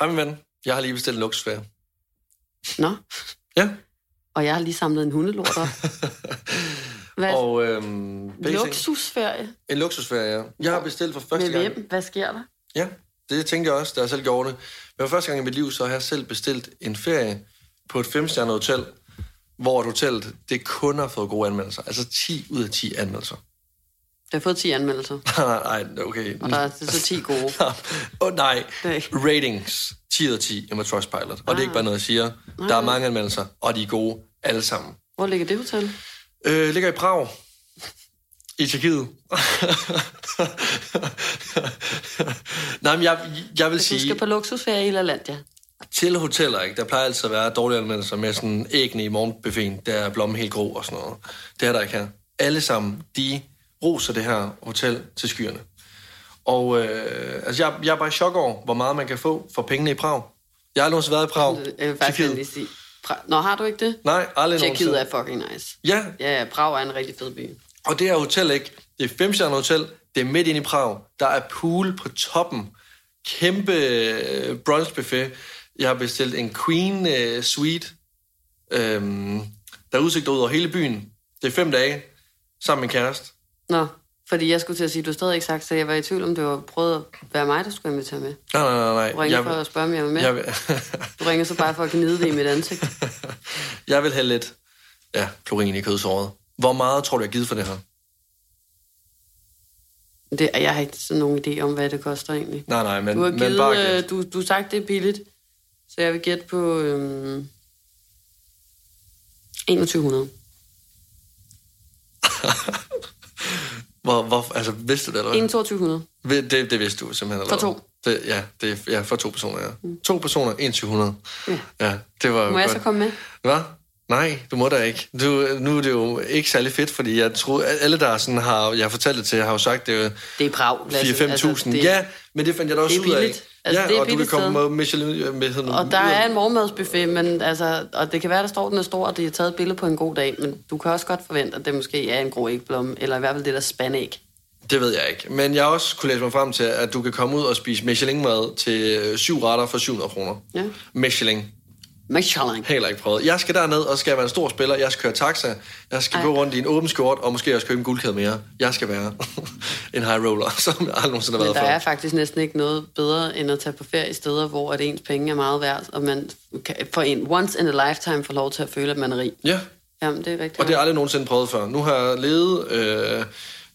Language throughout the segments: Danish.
Hej, min ven. Jeg har lige bestilt en luksusferie. Nå, Ja. og jeg har lige samlet en hundelort op. Hvad? Og øhm. Luksusferie? En luksusferie, ja. Jeg har bestilt for første Med gang. hvem? Hvad sker der? Ja, det tænkte jeg også, da jeg selv gjorde det. Men for første gang i mit liv, så har jeg selv bestilt en ferie på et femstjernet hotel, hvor et hotellet, det kun har fået gode anmeldelser. Altså 10 ud af 10 anmeldelser. Jeg har fået 10 anmeldelser, nej, nej, okay. og der er så 10 gode. Åh oh, nej. Det er Ratings 10 ud af 10 med Trustpilot. Og det er Ah. ikke bare noget, jeg siger. Der er mange anmeldelser, og de er gode alle sammen. Hvor ligger det hotel? Øh, ligger i Prag. I Tjekkiet. Nej, men jeg, jeg vil Du sige, skal på luksusferie i LaLandia. til hoteller, ikke? der plejer altid at være dårlige anmeldelser med sådan æggene i morgenbuffeten, der er blommen helt grå og sådan noget. Det er der ikke her. Alle sammen, de roser det her hotel til skyerne. Og øh, altså, jeg, jeg er bare i chok over, hvor meget man kan få for pengene i Prag. Jeg har aldrig nogensinde været i Prag. Jeg vil faktisk lige sige... Pra- Nå, har du ikke det? Nej, aldrig Tjekkiet nogensinde. er fucking nice. Ja, Ja, Prag er en rigtig fed by. Og det her hotel, ikke? Det er femstjernet hotel. Det er midt inde i Prag. Der er pool på toppen. Kæmpe øh, brunchbuffet. Jeg har bestilt en queen øh, suite. Øhm, der er udsigt ud over hele byen. Det er fem dage. Sammen med en kæreste. Nå, fordi jeg skulle til at sige, du har stadig ikke sagt, så jeg var i tvivl om, det var prøvet at være mig, der skulle invitere med. Nej, nej, nej. nej. Du ringer Jeg, for at spørge, om jeg var med. jeg, vil, Du ringer så bare for at gnide det i mit ansigt. jeg vil have lidt ja, klorin i kødsåret. Hvor meget tror du, jeg har givet for det her? Det, jeg har ikke sådan nogen idé om, hvad det koster egentlig. Nej, nej, men, Du har men givet, bare øh, gæt. du, du har sagt, det er billigt, så jeg vil gætte på øhm, 2100. Hvor, hvor, altså, vidste du det, eller hvad? 2200. Ved- Det, det vidste du simpelthen. For eller hvad? to. Det, ja, det ja, for to personer, ja. To personer, 2100. Ja. Ja, det var jo Må jeg godt. så komme med? Hvad? Nej, du må da ikke. Du, nu er det jo ikke særlig fedt, fordi jeg tror, alle der sådan har, jeg har fortalt det til, har jo sagt, det er Det er. Lasse. 4-5.000. Altså, det- ja, men det fandt jeg da også det er ud af. Altså, ja, det er og du kan komme med Michelin med sådan Og der er en morgenmadsbuffet, men altså, og det kan være, der står, den er stor, og det er taget et billede på en god dag, men du kan også godt forvente, at det måske er en grå ægblomme, eller i hvert fald det der spandæg. Det ved jeg ikke. Men jeg har også kunne læse mig frem til, at du kan komme ud og spise Michelin-mad til øh, syv retter for 700 kroner. Ja. Michelin. Michelin. Heller ikke prøvet. Jeg skal derned, og skal være en stor spiller. Jeg skal køre taxa. Jeg skal Ej. gå rundt i en åben skjort, og måske også købe en guldkæde mere. Jeg skal være en high roller, som jeg aldrig nogensinde har Men været der før. er faktisk næsten ikke noget bedre, end at tage på ferie steder, hvor at ens penge er meget værd, og man kan, for en once in a lifetime får lov til at føle, at man er rig. Ja, Jamen, det er rigtigt. og det har jeg aldrig nogensinde prøvet før. Nu har jeg levet øh,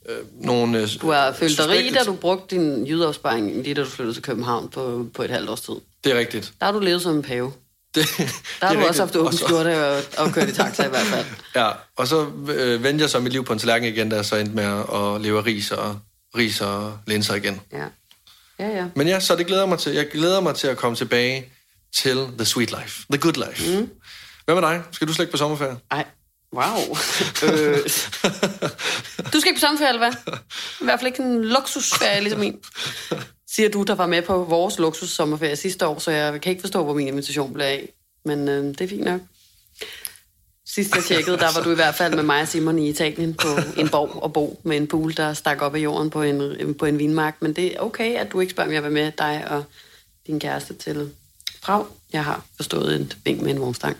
øh, nogle... Øh, Du har følt dig rig, da du brugte din jydeopsparing, lige da du flyttede til København på, på et halvt års tid. Det er rigtigt. Der har du levet som en pave. Det, Der har det du også haft åben skjorte og, og kørt i taxa i hvert fald. Ja, og så øh, vendte jeg så mit liv på en tallerken igen, da jeg så endte med at leve af ris og, ris og linser igen. Ja. Ja, ja. Men ja, så det glæder mig til. Jeg glæder mig til at komme tilbage til the sweet life, the good life. Mm. Hvad med dig? Skal du slet ikke på sommerferie? Ej, wow. øh. Du skal ikke på sommerferie, eller hvad? I hvert fald ikke en luksusferie, ligesom min. Siger du, der var med på vores luksussommerferie sidste år, så jeg kan ikke forstå, hvor min invitation blev af. Men øh, det er fint nok. Sidst jeg tjekkede, der var du i hvert fald med mig og Simon i Italien på en borg og bo med en pool, der stak op af jorden på en, på en vinmark. Men det er okay, at du ikke spørger, om jeg vil med dig og din kæreste til Prag. Jeg har forstået en vink med en vognstang.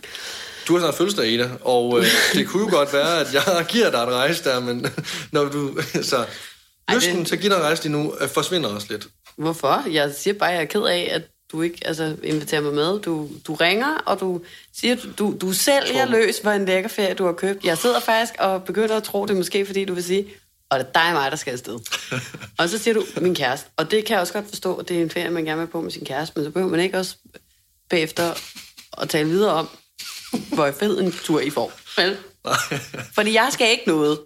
Du har snart fødselsdag, Ida, og øh, det kunne jo godt være, at jeg giver dig et rejse der, men når du... Så, Ej, lysten det- til at give dig rejse lige nu øh, forsvinder også lidt. Hvorfor? Jeg siger bare, at jeg er ked af, at du ikke altså, inviterer mig med. Du, du ringer, og du siger, du, du, sælger løs for en lækker ferie, du har købt. Jeg sidder faktisk og begynder at tro det måske, fordi du vil sige, og det er dig og mig, der skal afsted. og så siger du, min kæreste. Og det kan jeg også godt forstå, at det er en ferie, man gerne vil på med sin kæreste, men så behøver man ikke også bagefter at tale videre om, hvor fed en tur I får. Vel? Fordi jeg skal ikke noget.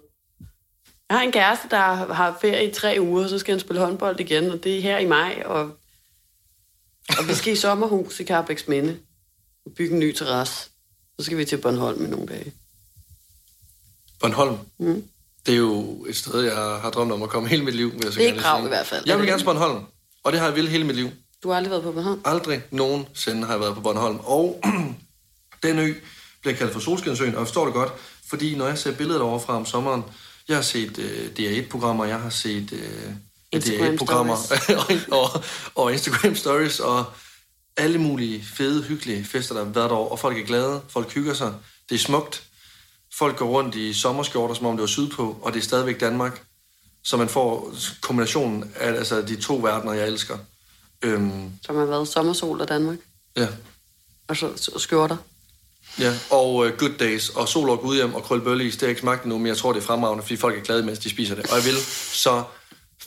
Jeg har en kæreste, der har ferie i tre uger, så skal han spille håndbold igen, og det er her i maj, og, og vi skal i sommerhus i Carbex Minde og bygge en ny terrasse. Så skal vi til Bornholm i nogle dage. Bornholm, Mm. det er jo et sted, jeg har drømt om at komme hele mit liv. Vil jeg så Det er krav i hvert fald. Jeg vil gerne til Bornholm, og det har jeg ville hele mit liv. Du har aldrig været på Bornholm? Aldrig nogensinde har jeg været på Bornholm. Og den ø bliver kaldt for Solskinsøen, og jeg forstår det godt, fordi når jeg ser billeder derovre fra om sommeren, jeg har set øh, DR1-programmer, jeg har set øh, Instagram DR1-programmer og, og, og Instagram Stories, og alle mulige fede, hyggelige fester, der har været derovre, og folk er glade, folk hygger sig, det er smukt. Folk går rundt i sommerskjorter, som om det var sydpå, og det er stadigvæk Danmark. Så man får kombinationen af altså, de to verdener, jeg elsker. Øhm, Som har været sommersol og Danmark. ja, Og så, så skjorter. Ja. Og uh, Good Days, og Sol og Gudhjem og Krølbølleis, det har jeg ikke smagt endnu, men jeg tror, det er fremragende, fordi folk er glade, mens de spiser det. Og jeg vil så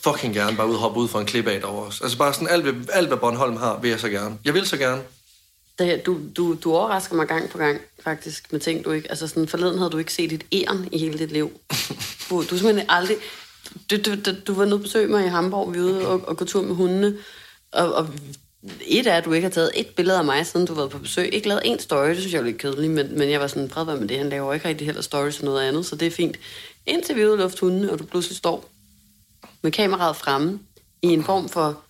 fucking gerne bare ud hoppe ud for en klip af derovre også. Altså bare sådan alt, hvad- alt, hvad Bornholm har, vil jeg så gerne. Jeg vil så gerne. Det, du, du, du overrasker mig gang på gang, faktisk, med ting, du ikke... Altså, sådan, forleden havde du ikke set et æren i hele dit liv. Du, du er simpelthen aldrig... Du, du, du, du var nede og besøge mig i Hamburg, vi var ude og, og gå tur med hundene, og, og et er, at du ikke har taget et billede af mig, siden du har været på besøg. Ikke lavet en story, det synes jeg er lidt kedeligt, men, men jeg var sådan, prøv med det, han laver ikke rigtig heller stories og noget andet, så det er fint. Indtil vi udluft og hundene, og du pludselig står med kameraet fremme i en form for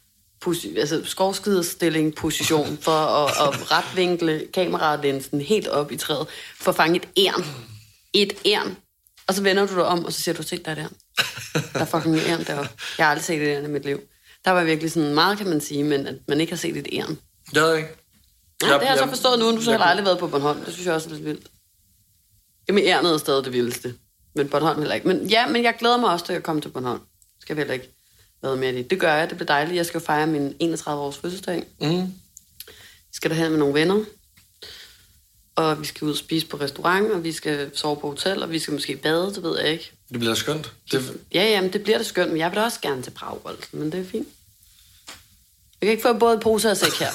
posi- altså skovskiderstilling position for at, at retvinkle kameralinsen helt op i træet for at fange et ærn. Et ærn. Og så vender du dig om, og så siger du, se, der er der. Der er fucking ærn deroppe. Jeg har aldrig set det æren i mit liv. Der var virkelig sådan meget, kan man sige, men at man ikke har set et æren. Det havde jeg ikke. Ja, det har jeg så forstået nu, du så har jeg- aldrig været på Bornholm. Det synes jeg også er lidt vildt. Jamen, ærnet er stadig det vildeste. Men Bornholm heller ikke. Men ja, men jeg glæder mig også til at komme til Bornholm. Skal vi heller ikke være med i det. Det gør jeg, det bliver dejligt. Jeg skal jo fejre min 31-års fødselsdag. Mm. Jeg skal derhen med nogle venner. Og vi skal ud og spise på restaurant, og vi skal sove på hotel, og vi skal måske bade, det ved jeg ikke. Det bliver skønt. Det, Ja, jamen, det bliver det skønt, men jeg vil også gerne til Prag, altså. Men det er fint. Jeg kan ikke få både pose og sæk her.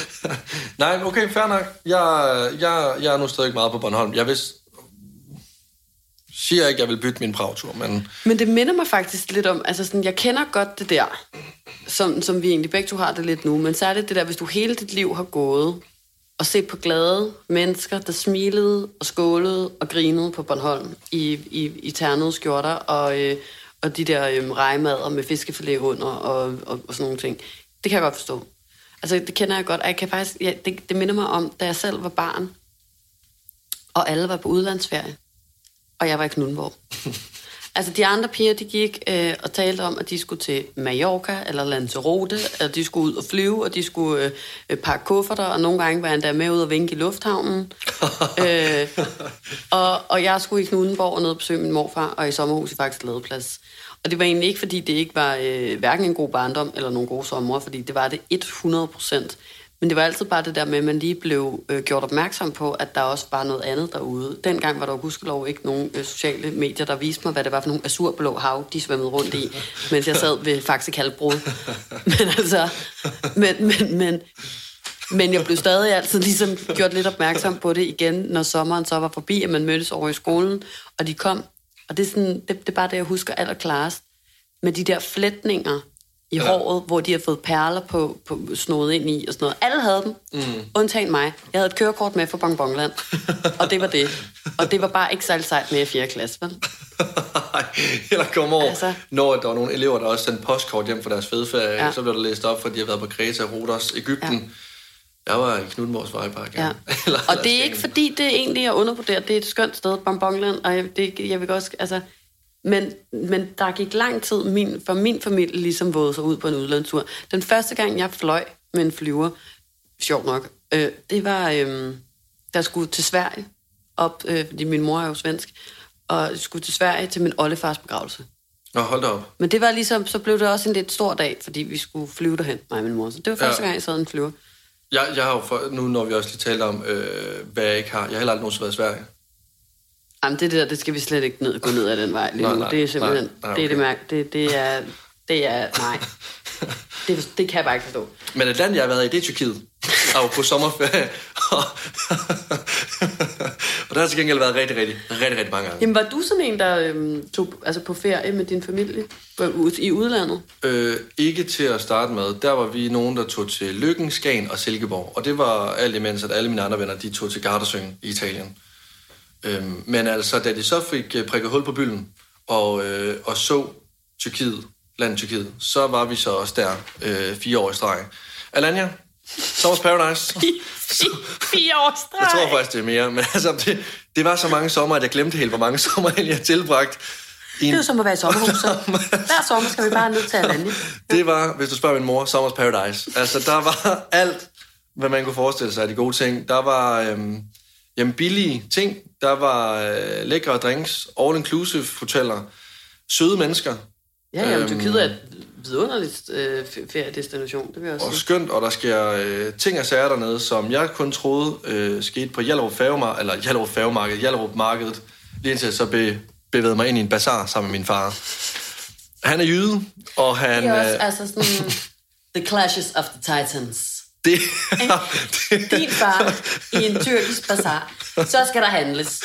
Nej, okay, fair nok. Jeg, jeg, jeg er nu stadig meget på Bornholm. Jeg vidste, siger ikke, at jeg vil bytte min Prag-tur, men Men det minder mig faktisk lidt om, altså sådan, jeg kender godt det der, som, som vi egentlig begge to har det lidt nu, men så er det det der, hvis du hele dit liv har gået og se på glade mennesker, der smilede og skålede og grinede på Bornholm i, i, i ternede skjorter og, øh, og de der øh, rejmader med fiskefilet under og, og, og sådan nogle ting. Det kan jeg godt forstå. Altså, det kender jeg godt, og jeg kan faktisk, ja, det, det minder mig om, da jeg selv var barn, og alle var på udlandsferie, og jeg var i Knuddenborg. Altså, de andre piger, de gik øh, og talte om, at de skulle til Mallorca eller Lanzarote, at de skulle ud og flyve, og de skulle øh, pakke kufferter, og nogle gange var jeg endda med ud og vinke i lufthavnen. øh, og, og jeg skulle i Knuddenborg og ned og besøge min morfar, og i sommerhus i faktisk ladeplads. Og det var egentlig ikke, fordi det ikke var øh, hverken en god barndom eller nogle gode sommer, fordi det var det 100 procent. Men det var altid bare det der med, at man lige blev øh, gjort opmærksom på, at der også var noget andet derude. Dengang var der jo gudskelov ikke nogen øh, sociale medier, der viste mig, hvad det var for nogle azurblå hav, de svømmede rundt i, mens jeg sad ved Faxe Kalbrud. Men altså, men, men, men, men jeg blev stadig altid ligesom gjort lidt opmærksom på det igen, når sommeren så var forbi, at man mødtes over i skolen, og de kom. Og det er, sådan, det, det er bare det, jeg husker allerklarest. Med de der flætninger i ja. håret, hvor de har fået perler på, på snået ind i og sådan noget. Alle havde dem, mm. undtagen mig. Jeg havde et kørekort med fra Bongbongland, og det var det. Og det var bare ikke særlig sejt med i 4. klasse, vel? eller komme over, Altså. når der var nogle elever, der også sendte postkort hjem fra deres fedeferie, Ja. ja. så blev der læst op, for de har været på Kreta, Rodos, Ægypten. Ja. Jeg var i Knudmors Vejpark. Ja. Eller, og det er ikke fordi, det egentlig er undervurderet. Det er et skønt sted, Bongbongland, og jeg, det, jeg vil også, altså... Men, men der gik lang tid min, for min familie ligesom vågede sig ud på en udlandstur. Den første gang, jeg fløj med en flyver, sjovt nok, øh, det var, øh, der skulle til Sverige, op, øh, fordi min mor er jo svensk, og skulle til Sverige til min oldefars begravelse. Nå, hold da op. Men det var ligesom, så blev det også en lidt stor dag, fordi vi skulle flyve derhen, mig og min mor. Så det var første Ja. gang, jeg sad en flyver. Jeg, jeg har jo, for, nu når vi også lige talte om, øh, hvad jeg ikke har. Jeg har heller aldrig nogensinde været i Sverige. Jamen, det der, det skal vi slet ikke ned, gå ned ad den vej lige Nej, nu. nej, det er simpelthen, nej, nej, det er det okay. mærke, det, det er, det er, nej. Det, det kan jeg bare ikke forstå. Men et land, jeg har været i, det er Tyrkiet. Jeg var på sommerferie. og der har til gengæld været rigtig, rigtig, rigtig, rigtig mange gange. Jamen, var du sådan en, der øhm, tog altså på ferie med din familie i udlandet? Øh, ikke til at starte med. Der var vi nogen, der tog til Lykken, Skagen og Silkeborg. Og det var alt imens, at alle mine andre venner, de tog til Gardasøen i Italien. Øhm, men altså, da de så fik øh, prikket hul på bylden og, øh, og så Tyrkiet, landet Tyrkiet, så var vi så også der øh, fire år i streg. Alanya, Sommers Paradise. Fire år streg. Jeg tror faktisk, det er mere. Men altså, det, det var så mange sommer, at jeg glemte helt, hvor mange sommer jeg har tilbragt. I Det en, er jo som at være i sommerhus. Så. Hver sommer skal vi bare ned til Alanya. det var, hvis du spørger min mor, Sommers Paradise. Altså, der var alt hvad man kunne forestille sig af de gode ting. Der var øhm, jamen, billige ting. Der var øh, lækre drinks, all-inclusive hoteller, søde mennesker. Ja, jamen, Tyrkiet er et vidunderligt øh, feriedestination, det vil jeg også Og sige. skønt, og der sker øh, ting og sager dernede, som jeg kun troede øh, skete på Hjallerup Færgemar, eller Hjallerup Færgemarked, Hjallerup Markedet, lige indtil jeg så be, bevægede mig ind i en bazar sammen med min far. Han er jyde, og han... Det er også øh, altså sådan... The Clashes of the Titans. Det, det, Din far i en tyrkisk bazar. Så skal der handles.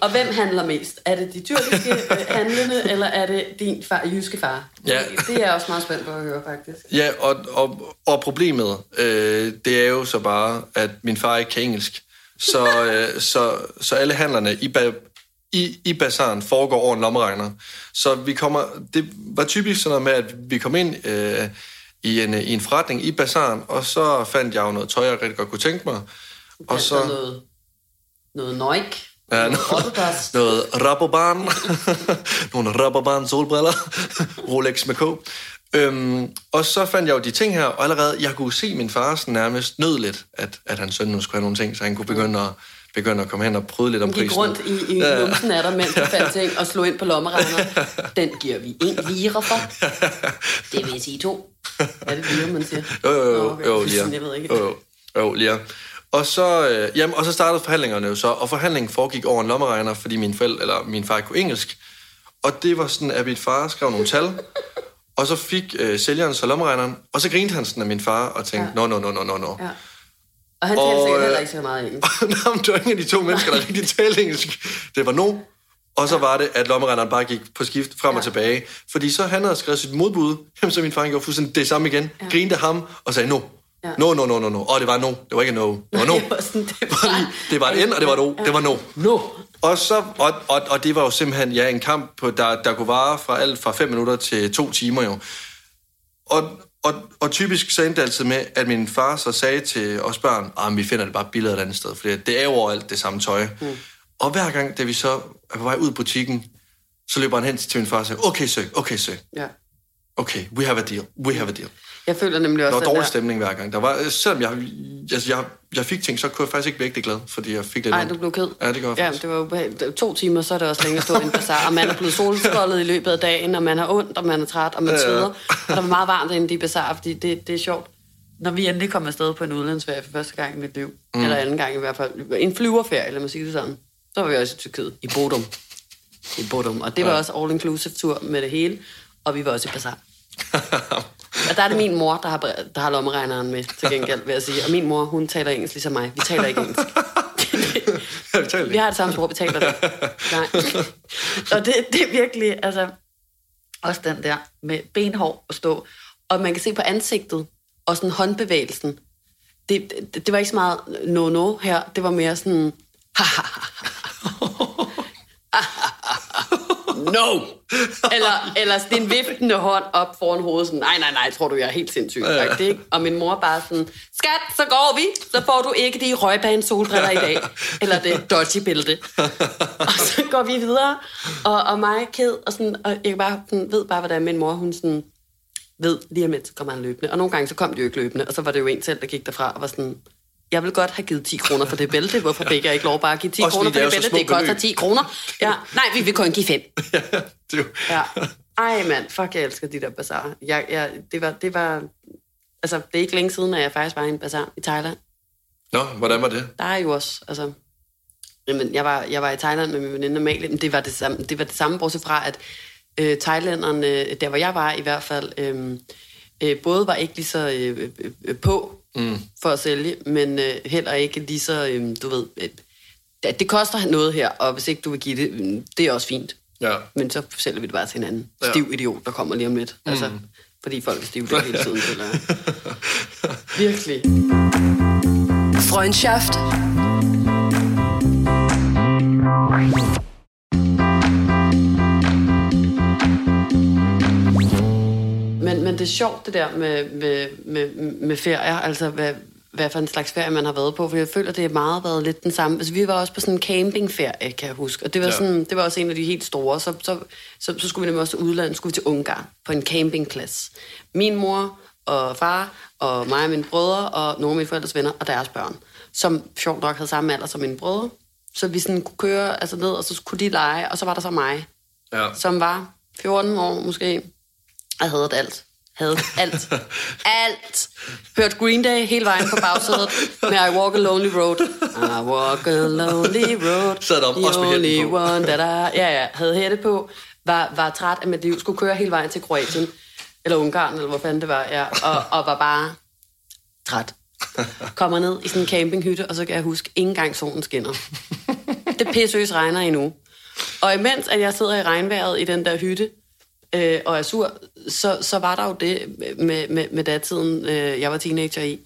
Og hvem handler mest? Er det de tyrkiske øh, handlende, eller er det din far, jyske far? Ja. Det er jeg også meget spændt på at høre, faktisk. Ja, og, og, og problemet, øh, det er jo så bare, at min far ikke kan engelsk. Så, øh, så, så alle handlerne i, i, i bazaren foregår over en lommeregner. Så vi kommer, det var typisk sådan noget med, at vi kom ind øh, i, en, i en forretning i bazaren, og så fandt jeg jo noget tøj, jeg rigtig godt kunne tænke mig. Og så noget, noget Nike. Ja, noget noget, Raboban. Nogle Raboban solbriller. Rolex med K. Øhm, og så fandt jeg jo de ting her, og allerede, jeg kunne se min far sådan nærmest nød lidt, at, at hans søn nu skulle have nogle ting, så han kunne begynde at, begynde at komme hen og prøve lidt om gik prisen. rundt i, i Ja. numsen af dig, mens du fandt ting og slog ind på lommeregner. Den giver vi en lire for. Det vil sige to. Er det lire, man siger? Jo, jo, jo, Nå, okay. jo, lige. Jeg ved ikke. Jo, jo, jo, lige. Og så, øh, jamen, og så startede forhandlingerne jo så, og forhandlingen foregik over en lommeregner, fordi min forældre, eller min far kunne engelsk. Og det var sådan, at min far skrev nogle tal, og så fik øh, sælgeren så lommeregneren, og så grinte han sådan af min far, og tænkte, nå, nå, nå, nå, nå, nå. Ja. Og han talte sikkert øh, heller ikke så meget engelsk. Nå, men det var ingen af de to mennesker, der rigtig talte engelsk. Det var no. Og så var det, at lommeregneren bare gik på skift frem og Ja. tilbage. Fordi så han havde skrevet sit modbud, så min far gjorde fuldstændig det samme igen. Ja. Grinte ham og sagde no. Ja. No, no, no, no, no. Og det var no. Det var ikke no. Det var no. Det var sådan, det Fordi var... det var et N, og det var et O. Det var no. No. Og, så, og, og, og det var jo simpelthen ja, en kamp, på, der, der kunne vare fra alt fra 5 minutter til to timer jo. Og, og, og typisk så endte det altid med, at min far så sagde til os børn, at vi finder det bare billeder et andet sted, for det er jo overalt det samme tøj. Mm. Og hver gang, da vi så er på vej ud af butikken, så løber han hen til min far og siger, okay sø, okay sø, Ja. okay, we have a deal, we have a deal. Jeg føler nemlig Der også, var den dårlig der... stemning hver gang. Der var, selvom jeg, altså jeg, jeg fik ting, så kunne jeg faktisk ikke virkelig glad, fordi jeg fik lidt Nej, du blev ked. Ja, det gør jeg Ja, det var ubehageligt. Det var To timer, så er det også længe at stå i en bazar, og man er blevet solskoldet i løbet af dagen, og man har ondt, og man er træt, og man Ja, ja. sveder. Og der var meget varmt inde i de bazaar, fordi det, det er sjovt. Når vi endelig kom afsted på en udlandsferie for første gang i mit liv, mm. eller anden gang i hvert fald, en flyverferie, lad mig sige det sådan, så var vi også i Tyrkiet, i Bodum. I Bodum. Og det var Ja. også all-inclusive tur med det hele, og vi var også i bazaar. Og der er det min mor, der har, der har lommeregneren med, til gengæld, vil jeg sige. Og min mor, hun taler engelsk ligesom mig. Vi taler ikke engelsk. Vi Vi har det samme sprog, vi taler det. Nej. Og det, det er virkelig, altså, også den der med benhår at stå. Og man kan se på ansigtet, og sådan håndbevægelsen. Det, det, det var ikke så meget no-no her, det var mere sådan... no! Eller, eller sådan en viftende hånd op foran hovedet, sådan, nej, nej, nej, tror du, jeg er helt sindssyg. Ja. Det, ikke? Og min mor bare sådan, skat, så går vi, så får du ikke de røgbane solbriller i dag. Eller det dodgy bælte. og så går vi videre, og, og mig er ked, og, sådan, og jeg bare, sådan, ved bare, hvordan min mor, hun sådan, ved lige om lidt, så kommer han løbende. Og nogle gange, så kom de jo ikke løbende, og så var det jo en selv, der gik derfra og var sådan, jeg vil godt have givet 10 kroner for det bælte. Hvorfor fik jeg ikke lov bare at give 10 Også kroner for det er bælte? Det koster beløb. 10 kroner. Ja. Nej, vi vil kun give 5. Ja, det er jo... Ja. Ej, mand, fuck, jeg elsker de der bazaar. Jeg, jeg, det, var, det var... Altså, det er ikke længe siden, at jeg faktisk var i en bazar i Thailand. Nå, hvordan var det? Der er jo også, altså... Jamen, jeg var, jeg var i Thailand med min veninde Amalie, men det var det samme, det var det samme bortset fra, at øh, thailænderne, der hvor jeg var i hvert fald, øh, øh, både var ikke lige så øh, øh, på mm. for at sælge, men øh, heller ikke lige så, øh, du ved, øh, det, koster noget her, og hvis ikke du vil give det, øh, det er også fint. Ja. Men så sælger vi det bare til hinanden. Ja. Stiv idiot, der kommer lige om lidt. Mm. Altså, fordi folk er stive hele tiden. Eller... Virkelig. Freundschaft. Men, det er sjovt, det der med, med, med, med ferier, altså hvad, hvad for en slags ferie man har været på, for jeg føler, det har meget været lidt den samme. Altså, vi var også på sådan en campingferie, kan jeg huske, og det var, Ja. sådan, det var også en af de helt store. Så, så, så, så skulle vi nemlig også til udlandet, skulle vi til Ungarn på en campingplads. Min mor og far, og mig og mine brødre, og nogle af mine forældres venner, og deres børn, som sjovt nok havde samme alder som mine brødre. Så vi sådan kunne køre altså ned, og så kunne de lege, og så var der så mig, Ja. som var 14 år måske, og havde alt. Havde alt. alt. Hørt Green Day hele vejen på bagsædet med I Walk a Lonely Road. I walk a lonely road. Sad der også med only på. one that I... Ja, ja, havde hætte på. Var, var træt af mit liv. Skulle køre hele vejen til Kroatien. Eller Ungarn, eller hvor fanden det var. Ja. Og, og var bare træt. Kommer ned i sådan en campinghytte, og så kan jeg huske, ikke engang solen skinner. Det pissøs regner endnu. Og imens at jeg sidder i regnvejret i den der hytte, øh, og er sur, så, så var der jo det med, med, med datiden, øh, jeg var teenager i.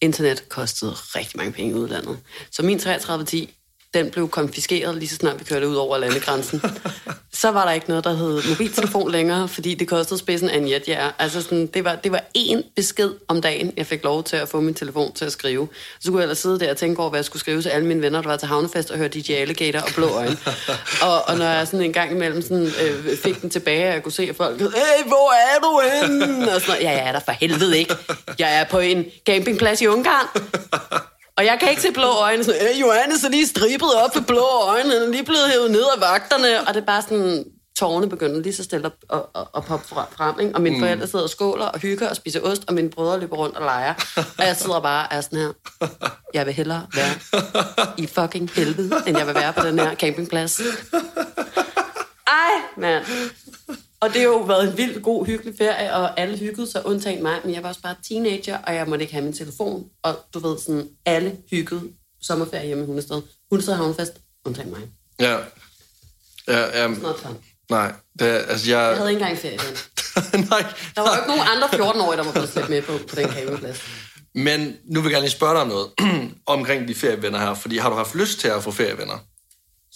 Internet kostede rigtig mange penge i udlandet. Så min 3310, den blev konfiskeret lige så snart vi kørte ud over landegrænsen. så var der ikke noget, der hed mobiltelefon længere, fordi det kostede spidsen af en jetjager. Altså sådan, det, var, det var én besked om dagen, jeg fik lov til at få min telefon til at skrive. Så kunne jeg ellers sidde der og tænke over, hvad jeg skulle skrive til alle mine venner, der var til havnefest og høre DJ Alligator og Blå Øjne. og, og når jeg sådan en gang imellem sådan, øh, fik den tilbage, og jeg kunne se, at folk hey, hvor er du henne? Og sådan noget. Ja, jeg er der for helvede ikke. Jeg er på en campingplads i Ungarn. Og jeg kan ikke se blå øjne. Sådan, øh, Johannes er lige stribet op for blå øjne. Han er lige blevet hævet ned af vagterne. Og det er bare sådan, tårerne begynder lige så stille at, at, at, at poppe frem. Ikke? Og mine mm. forældre sidder og skåler og hygger og spiser ost. Og mine brødre løber rundt og leger. Og jeg sidder bare og er sådan her. Jeg vil hellere være i fucking helvede, end jeg vil være på den her campingplads. Ej, mand. Og det har jo været en vild, god, hyggelig ferie, og alle hyggede sig, undtagen mig, men jeg var også bare teenager, og jeg måtte ikke have min telefon. Og du ved, sådan, alle hyggede sommerferie hjemme i Hundested. Hundested havnefest, undtagen mig. Ja. Ja, fun. nej. Det, altså, jeg... Jeg havde ikke engang ferie. nej. Der var jo ikke nogen andre 14-årige, der var blevet slæbt med på, på den campingplads. Men nu vil jeg gerne lige spørge dig om noget omkring de ferievenner her, fordi har du haft lyst til at få ferievenner?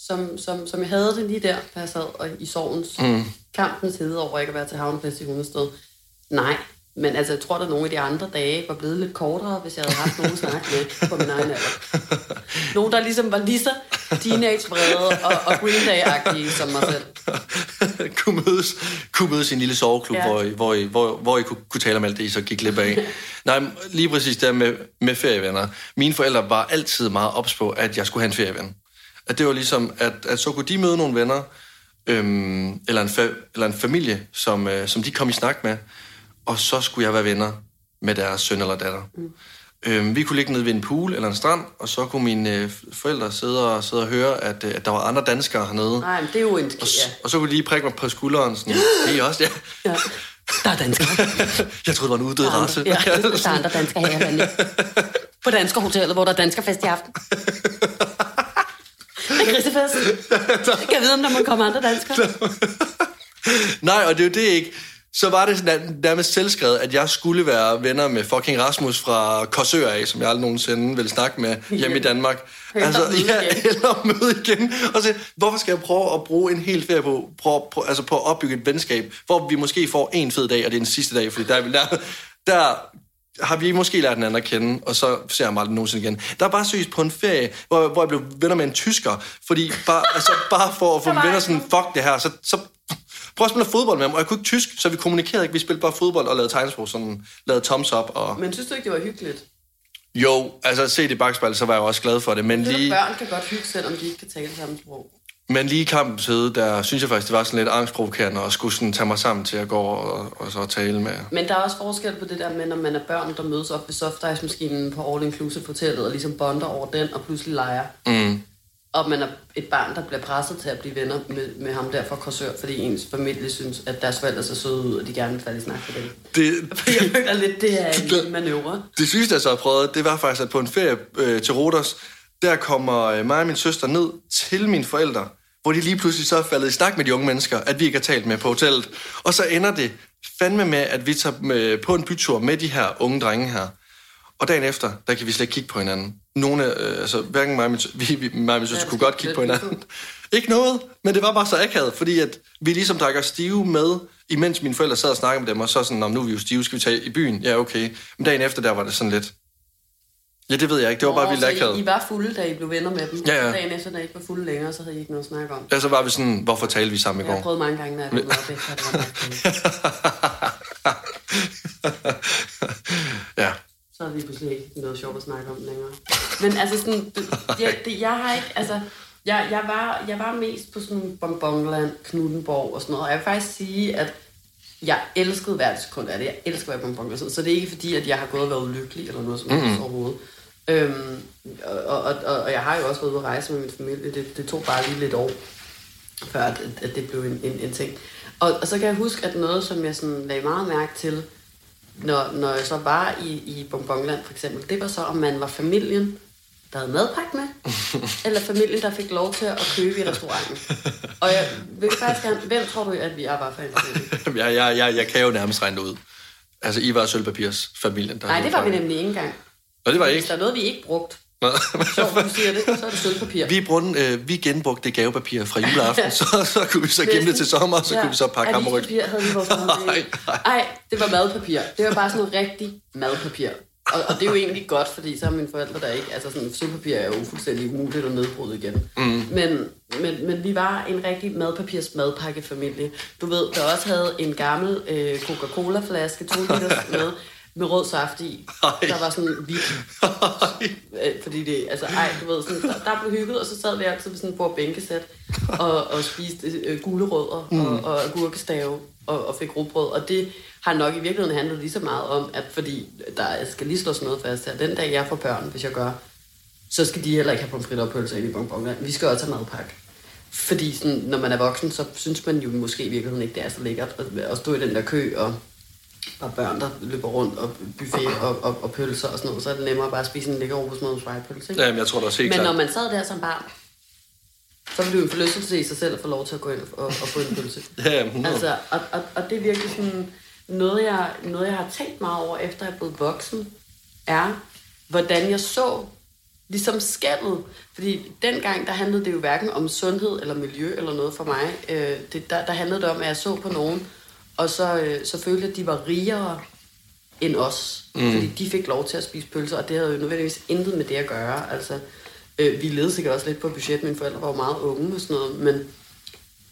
Som, som, som jeg havde det lige der, da jeg sad og, i sorgens mm. kampens hede over ikke at være til havnefest i Hundested. Nej, men altså, jeg tror, at nogle af de andre dage var blevet lidt kortere, hvis jeg havde haft nogen snak med på min egen alder. Nogen, der ligesom var lige så teenage-vrede og, og Green Day-agtige som mig selv. kunne, mødes, kunne mødes i en lille soveklub, ja. Hvor, I, hvor, I, hvor, hvor I kunne, kunne tale om alt det, I så gik glip af. Nej, lige præcis der med, med ferievenner. Mine forældre var altid meget ops på, at jeg skulle have en ferieven. At det var ligesom, at, at så kunne de møde nogle venner, øhm, eller, en fa- eller en familie, som, øh, som de kom i snak med, og så skulle jeg være venner med deres søn eller datter. Mm. Øhm, vi kunne ligge nede ved en pool eller en strand, og så kunne mine øh, forældre sidde og, sidde og høre, at, øh, at der var andre danskere hernede. Nej, men det er jo en... Og, Ja, og så kunne de lige prikke mig på skulderen, sådan, det er også, ja. ja. Der er danskere. Jeg troede, det var en uddød race. ja, der er andre danskere her. På Dansker Hotellet, hvor der er danskerfest i aften. Er grisefest. Jeg kan vide, om der må komme andre danskere. Nej, og det er jo det ikke. Så var det sådan nærmest selvskrevet, at jeg skulle være venner med fucking Rasmus fra Korsør af, som jeg aldrig nogensinde ville snakke med hjemme i Danmark. Altså, ja, eller møde igen. Og så, hvorfor skal jeg prøve at bruge en hel ferie på, på, på, altså på at opbygge et venskab, hvor vi måske får en fed dag, og det er den sidste dag, fordi der, er der, der har vi måske lært den anden at kende, og så ser jeg mig aldrig nogensinde igen. Der er bare seriøst på en ferie, hvor, hvor jeg blev venner med en tysker, fordi bare, altså, bare for at få var venner sådan, fuck det her, så, så prøv at spille fodbold med ham, og jeg kunne ikke tysk, så vi kommunikerede ikke, vi spillede bare fodbold og lavede tegnsprog, sådan, lavede thumbs up, og Men synes du ikke, det var hyggeligt? jo, altså set i bagspejlet, så var jeg også glad for det, men Lige... lige, Børn kan godt hygge, selvom de ikke kan tale samme sprog. Men lige i kampens hede, der synes jeg faktisk, det var sådan lidt angstprovokerende, og skulle sådan tage mig sammen til at gå og, og så tale med, Men der er også forskel på det der med, når man er børn, der mødes op ved softice-maskinen på All Inclusive Hotellet, og ligesom bonder over den, og pludselig leger. mm, Og man er et barn, der bliver presset til at blive venner med, med ham der fra Korsør, fordi ens familie synes, at deres forældre ser søde ud, og de gerne vil falde i snak med dem. det, For jeg føler lidt, det er en manøvre. Det sygeste, jeg så har prøvet, det var faktisk, at på en ferie øh, til Rodos, der kommer øh, mig og min søster ned til mine forældre, hvor de lige pludselig så er faldet i snak med de unge mennesker, at vi ikke har talt med på hotellet. Og så ender det fandme med, at vi tager med, på en bytur med de her unge drenge her. Og dagen efter, der kan vi slet ikke kigge på hinanden. Nogle, øh, altså hverken mig og min, vi, vi, mig og min søster Ja, kunne godt kigge på hinanden. ikke noget, men det var bare så akavet, fordi at vi ligesom drak os stive med, imens mine forældre sad og snakkede med dem, og så sådan, om nu er vi jo stive, skal vi tage i byen? Ja, okay. Men dagen efter, der var det sådan lidt, Ja, det ved jeg ikke. Det var bare, vi lakhavde. I, I var fulde, da I blev venner med dem. Ja, ja. Dagen efter, da I ikke var fulde længere, så havde I ikke noget at snakke om. Ja, så var vi sådan, hvorfor talte vi sammen i går? Jeg har prøvet mange gange, når jeg blev op efter, det var Ja. Så havde vi pludselig ikke noget sjovt at snakke om længere. Men altså sådan, det, jeg, det, jeg har ikke, altså... Jeg, jeg, var, jeg var mest på sådan Bonbonland, Knuttenborg og sådan noget. Og jeg vil faktisk sige, at jeg elskede hvert sekund af det. Jeg elsker at være bonbon. Så det er ikke fordi, at jeg har gået og været ulykkelig eller noget som helst mm. overhovedet. Øhm, og, og, og, og, jeg har jo også været ude at rejse med min familie. Det, det tog bare lige lidt år, før at, at det blev en, en, en ting. Og, og så kan jeg huske, at noget, som jeg sådan lagde meget mærke til, når, når jeg så var i, i Bonbonland for eksempel, det var så, om man var familien, der havde madpakke med, eller familien, der fik lov til at købe i restauranten. Og jeg vil faktisk gerne, hvem tror du, at vi er bare for en familie? jeg, jeg, jeg, jeg kan jo nærmest regne det ud. Altså, I var Sølvpapirs familien. Der Nej, det var vi nemlig ikke engang. Nå, det var ikke. Hvis der er noget, vi ikke brugt, så du siger det, så er det sølvpapir. Vi, brugte, øh, vi genbrugte det gavepapir fra juleaften, så, så kunne vi så gemme det til sommer, så ja. kunne vi så pakke ham ryg. havde vi vores nej, nej. det var madpapir. Det var bare sådan noget rigtig madpapir. Og, og det er jo egentlig godt, fordi så har mine forældre der ikke... Altså sådan, sølvpapir er jo fuldstændig umuligt at nedbryde igen. Mm. Men, men, men vi var en rigtig madpapirs madpakkefamilie. Du ved, der også havde en gammel øh, Coca-Cola-flaske, 2 liters med, med rød saft i. Ej. Der var sådan hvidt. Øh, fordi det, altså, ej, du ved, sådan, der, der blev hygget, og så sad vi altid ved sådan en bord bænkesæt og, og spiste øh, gule rødder mm. og, og agurkestave og, og fik rugbrød. Og det har nok i virkeligheden handlet lige så meget om, at fordi der skal lige slås noget fast her. Den dag jeg får børn, hvis jeg gør, så skal de heller ikke have pomfritter og pølser ind i bonbonland. Vi skal også have madpakke. Fordi sådan, når man er voksen, så synes man jo måske i virkeligheden ikke, det er så lækkert at stå i den der kø og og børn, der løber rundt og buffet og, og, og pølser og sådan noget, så er det nemmere bare at spise en lækker robrødsmad spejepølse. Ikke? Jamen, jeg tror da også helt Men klart. når man sad der som barn, så ville du jo lyst til i sig selv at få lov til at gå ind og, og få en pølse. ja, altså, og, og, og, det er virkelig sådan noget jeg, noget, jeg har tænkt meget over, efter jeg er blevet voksen, er, hvordan jeg så ligesom skældet. Fordi dengang, der handlede det jo hverken om sundhed eller miljø eller noget for mig. Øh, det, der, der handlede det om, at jeg så på nogen, og så, øh, så følte at de var rigere end os. Mm. Fordi de fik lov til at spise pølser, og det havde jo nødvendigvis intet med det at gøre. Altså, øh, vi levede sikkert også lidt på budget. Mine forældre var jo meget unge og sådan noget, men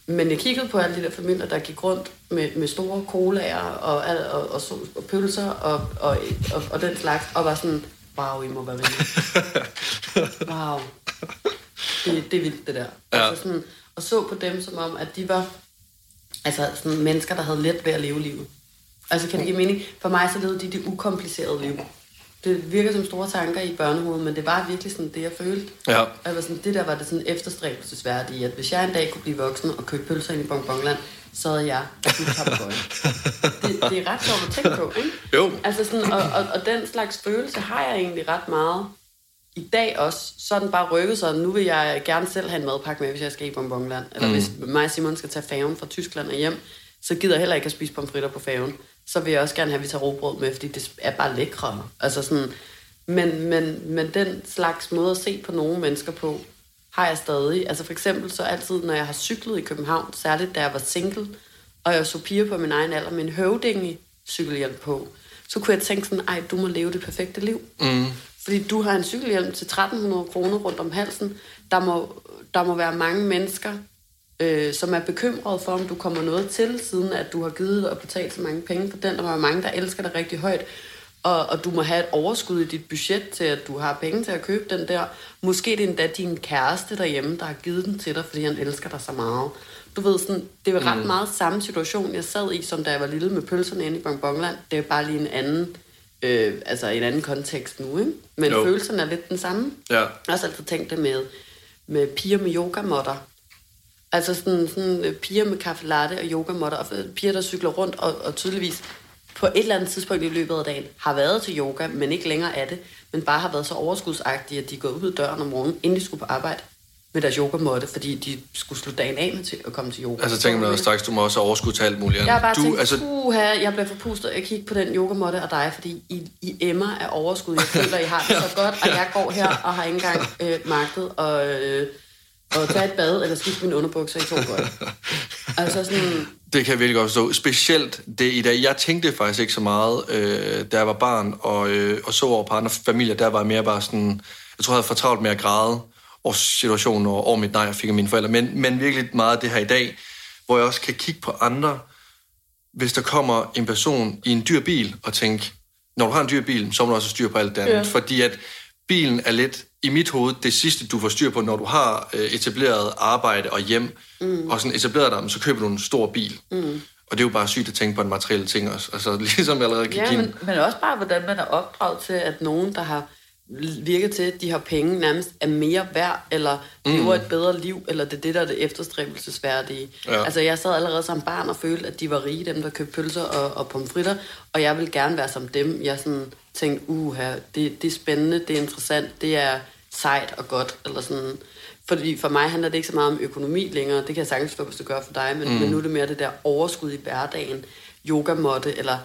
men jeg kiggede på alle de der familier, der gik rundt med, med store colaer og, og, og, og, og pølser og, og, og, og den slags, og var sådan, wow, I må være rige. wow. Det, det er vildt, det der. Ja. Altså sådan, og så på dem som om, at de var altså sådan mennesker, der havde let ved at leve livet. Altså kan det give mening? For mig så levede de det ukomplicerede liv det virker som store tanker i børnehovedet, men det var virkelig sådan det, jeg følte. Ja. Jeg var sådan, det der var det sådan efterstræbelsesværdige, at hvis jeg en dag kunne blive voksen og købe pølser ind i Bonbonland, så havde jeg det, det er ret sjovt at tænke på, ikke? Jo. Altså sådan, og, og, og, den slags følelse har jeg egentlig ret meget i dag også. Så er den bare rykket sig. Nu vil jeg gerne selv have en madpakke med, hvis jeg skal i Bonbonland. Eller mm. hvis mig og Simon skal tage færgen fra Tyskland og hjem, så gider jeg heller ikke at spise pomfritter på færgen så vil jeg også gerne have, at vi tager robrød med, fordi det er bare lækre. Altså sådan, men, men, men den slags måde at se på nogle mennesker på, har jeg stadig. Altså for eksempel så altid, når jeg har cyklet i København, særligt da jeg var single, og jeg så piger på min egen alder med en høvding cykelhjelm på, så kunne jeg tænke sådan, ej, du må leve det perfekte liv. Mm. Fordi du har en cykelhjelm til 1300 kroner rundt om halsen. Der må, der må være mange mennesker, øh, som er bekymret for, om du kommer noget til, siden at du har givet og betalt så mange penge for den. Der er mange, der elsker dig rigtig højt. Og, og du må have et overskud i dit budget til, at du har penge til at købe den der. Måske det er endda din kæreste derhjemme, der har givet den til dig, fordi han elsker dig så meget. Du ved, sådan, det er ret mm. meget samme situation, jeg sad i, som da jeg var lille med pølserne inde i Bonbonland. Det er bare lige en anden, øh, altså en anden kontekst nu, ikke? Men jo. følelserne er lidt den samme. Ja. Jeg har også altid tænkt det med, med piger med yogamotter. Altså sådan, sådan øh, piger med kaffe latte og yogamotter, og piger, der cykler rundt og, og tydeligvis på et eller andet tidspunkt i løbet af dagen har været til yoga, men ikke længere er det, men bare har været så overskudsagtige, at de går ud af døren om morgenen, inden de skulle på arbejde med deres yogamåtte, fordi de skulle slutte dagen af med til at komme til yoga. Altså tænker man straks, du må også overskud til alt muligt. Jeg har bare du, tænkt, altså... Uha, jeg bliver forpustet at kigge på den yogamåtte og dig, fordi I, I emmer af overskud. Jeg føler, I har det så godt, og jeg går her og har ikke engang øh, magtet og øh, og tage et bad, eller skifte mine underbukser i to gøj. altså sådan... Det kan jeg virkelig godt forstå. Specielt det i dag. Jeg tænkte faktisk ikke så meget, øh, da jeg var barn, og, øh, og så over på andre familier, der var jeg mere bare sådan... Jeg tror, jeg havde fortravlt med at græde over situationen og over mit nej, jeg fik af mine forældre. Men, men virkelig meget af det her i dag, hvor jeg også kan kigge på andre, hvis der kommer en person i en dyr bil og tænke, når du har en dyr bil, så må du også have styr på alt det andet. Ja. Fordi at bilen er lidt, i mit hoved, det sidste, du får styr på, når du har øh, etableret arbejde og hjem, mm. og sådan etableret dig, så køber du en stor bil. Mm. Og det er jo bare sygt at tænke på en materielle ting også. Altså, ligesom jeg allerede kan Ja, give men, en- men også bare, hvordan man er opdraget til, at nogen, der har virket til, at de har penge, nærmest er mere værd, eller lever et bedre liv, eller det er det, der er det efterstræbelsesværdige. Ja. Altså, jeg sad allerede som barn og følte, at de var rige, dem der købte pølser og, og pomfritter, og jeg ville gerne være som dem. Jeg sådan tænkte, uha, det, det er spændende, det er interessant, det er sejt og godt, eller sådan... Fordi for mig handler det ikke så meget om økonomi længere, det kan jeg sagtens få, hvis det gør for dig, men, mm. men nu er det mere det der overskud i hverdagen, yogamåtte, eller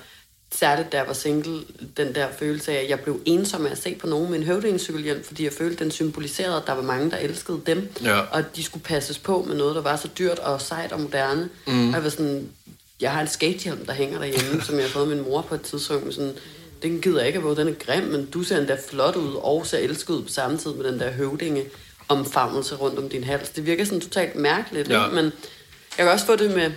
særligt da jeg var single, den der følelse af, at jeg blev ensom af at se på nogen med en høvdingecykelhjelm, fordi jeg følte, den symboliserede, at der var mange, der elskede dem, Ja. og at de skulle passes på med noget, der var så dyrt og sejt og moderne. Mm. Og jeg var sådan, jeg har en skatehjelm, der hænger derhjemme, som jeg har fået min mor på et tidspunkt, men sådan, den gider jeg ikke at på, den er grim, men du ser endda flot ud, og ser elsket ud på samme tid med den der høvdinge omfavnelse rundt om din hals. Det virker sådan totalt mærkeligt, Ja. ja. men jeg kan også få det med,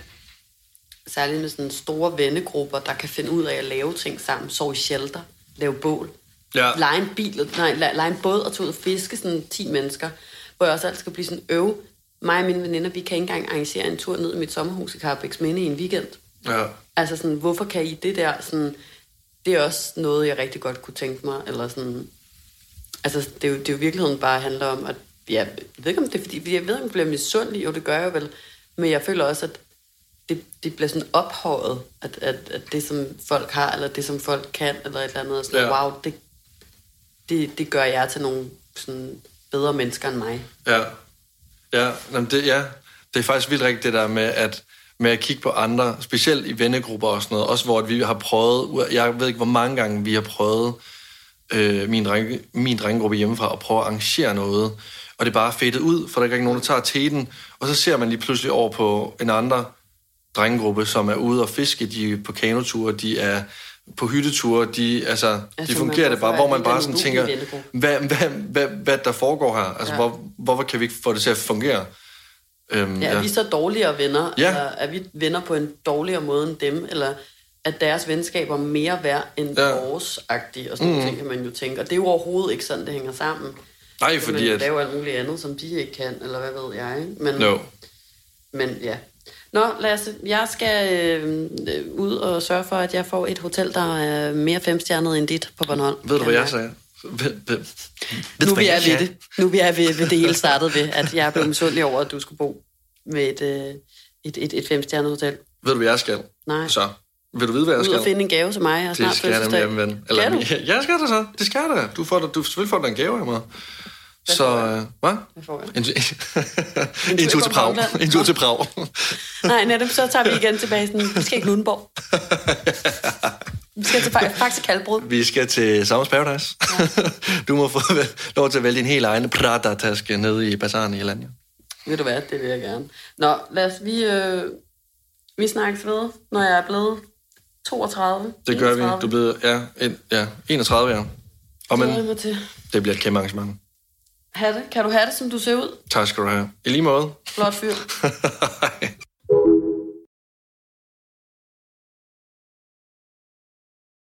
særligt med sådan store vennegrupper, der kan finde ud af at lave ting sammen, sove i shelter, lave bål, Ja. lege en bil, nej, le- lege en båd og tage ud og fiske sådan 10 mennesker, hvor jeg også altid skal blive sådan øv. Mig og mine veninder, vi kan ikke engang arrangere en tur ned i mit sommerhus i Carbex Minde i en weekend. Ja. Altså sådan, hvorfor kan I det der sådan, det er også noget, jeg rigtig godt kunne tænke mig, eller sådan, altså det er jo, det er jo virkeligheden bare handler om, at ja, jeg ved ikke om det er fordi, jeg ved ikke om jeg bliver misundelig, jo det gør jeg vel, men jeg føler også, at det, det bliver sådan ophøjet, at, at, at det som folk har, eller det som folk kan, eller et eller andet, og sådan, ja. wow, det, det, det gør jeg til nogle sådan bedre mennesker end mig. Ja, ja, jamen det, ja. det er faktisk vildt rigtigt det der med at, med at kigge på andre, specielt i vennegrupper og sådan noget, også hvor vi har prøvet, jeg ved ikke hvor mange gange vi har prøvet øh, min, drenge, min drengegruppe hjemmefra at prøve at arrangere noget, og det er bare fedtet ud, for der er ikke nogen, der tager teten, og så ser man lige pludselig over på en anden drengegruppe, som er ude og fiske, de er på kanoture, de er på hytteture, de, altså, de Altså, fungerer man det bare, hvor man bare sådan tænker, hvad, hvad, hvad, hvad der foregår her? Altså. Ja. hvor, hvorfor kan vi ikke få det til at fungere? Øhm, Ja, er vi så dårligere venner, Ja. eller er vi venner på en dårligere måde end dem, eller er deres venskaber mere værd end Ja. ja. vores-agtige, og sådan mm. ting kan man jo tænke. Og det er jo overhovedet ikke sådan, det hænger sammen. Nej, fordi men at... lave alt muligt andet, som de ikke kan, eller hvad ved jeg. ikke? Men, No. men ja. Nå, Lasse, jeg skal øh, ud og sørge for, at jeg får et hotel, der er mere femstjernet end dit på Bornholm. Ved du, hvad jeg sagde? Nu vi er ved det. Nu vi er ved, ved det hele startede ved, at jeg blev misundelig over, at du skulle bo med et, øh, et, et, et femstjernet hotel. Ved du, hvad jeg skal? Nej. Så, vil du vide, hvad jeg Ud skal? og finde en gave til mig. Jeg snart det skal jeg nemlig, ven. Eller, Skal du? Ja, jeg skal det så. Det skal det. Du, får, du selvfølgelig får du en gave af mig. Så, øh, hvad? Hvad får jeg? En, en, tur en tur til Prag. En tur til Prag. Nej, netop, så tager vi igen tilbage. Sådan, vi skal ikke Lundenborg. Vi skal til Fa- Faxe Kalbrud. Vi skal til Summers Paradise. du må få lov til at vælge din helt egen Prada-taske nede i bazaren i Alanya. Ved du hvad, det vil jeg gerne. Nå, lad os, vi, øh, vi snakkes ved, når jeg er blevet 32. Det gør vi. 31. Du er blevet ja, en, ja, 31, ja. Og Det men, til. det bliver et kæmpe arrangement. Ha' det. Kan du have det, som du ser ud? Tak skal du have. I lige måde. Flot fyr.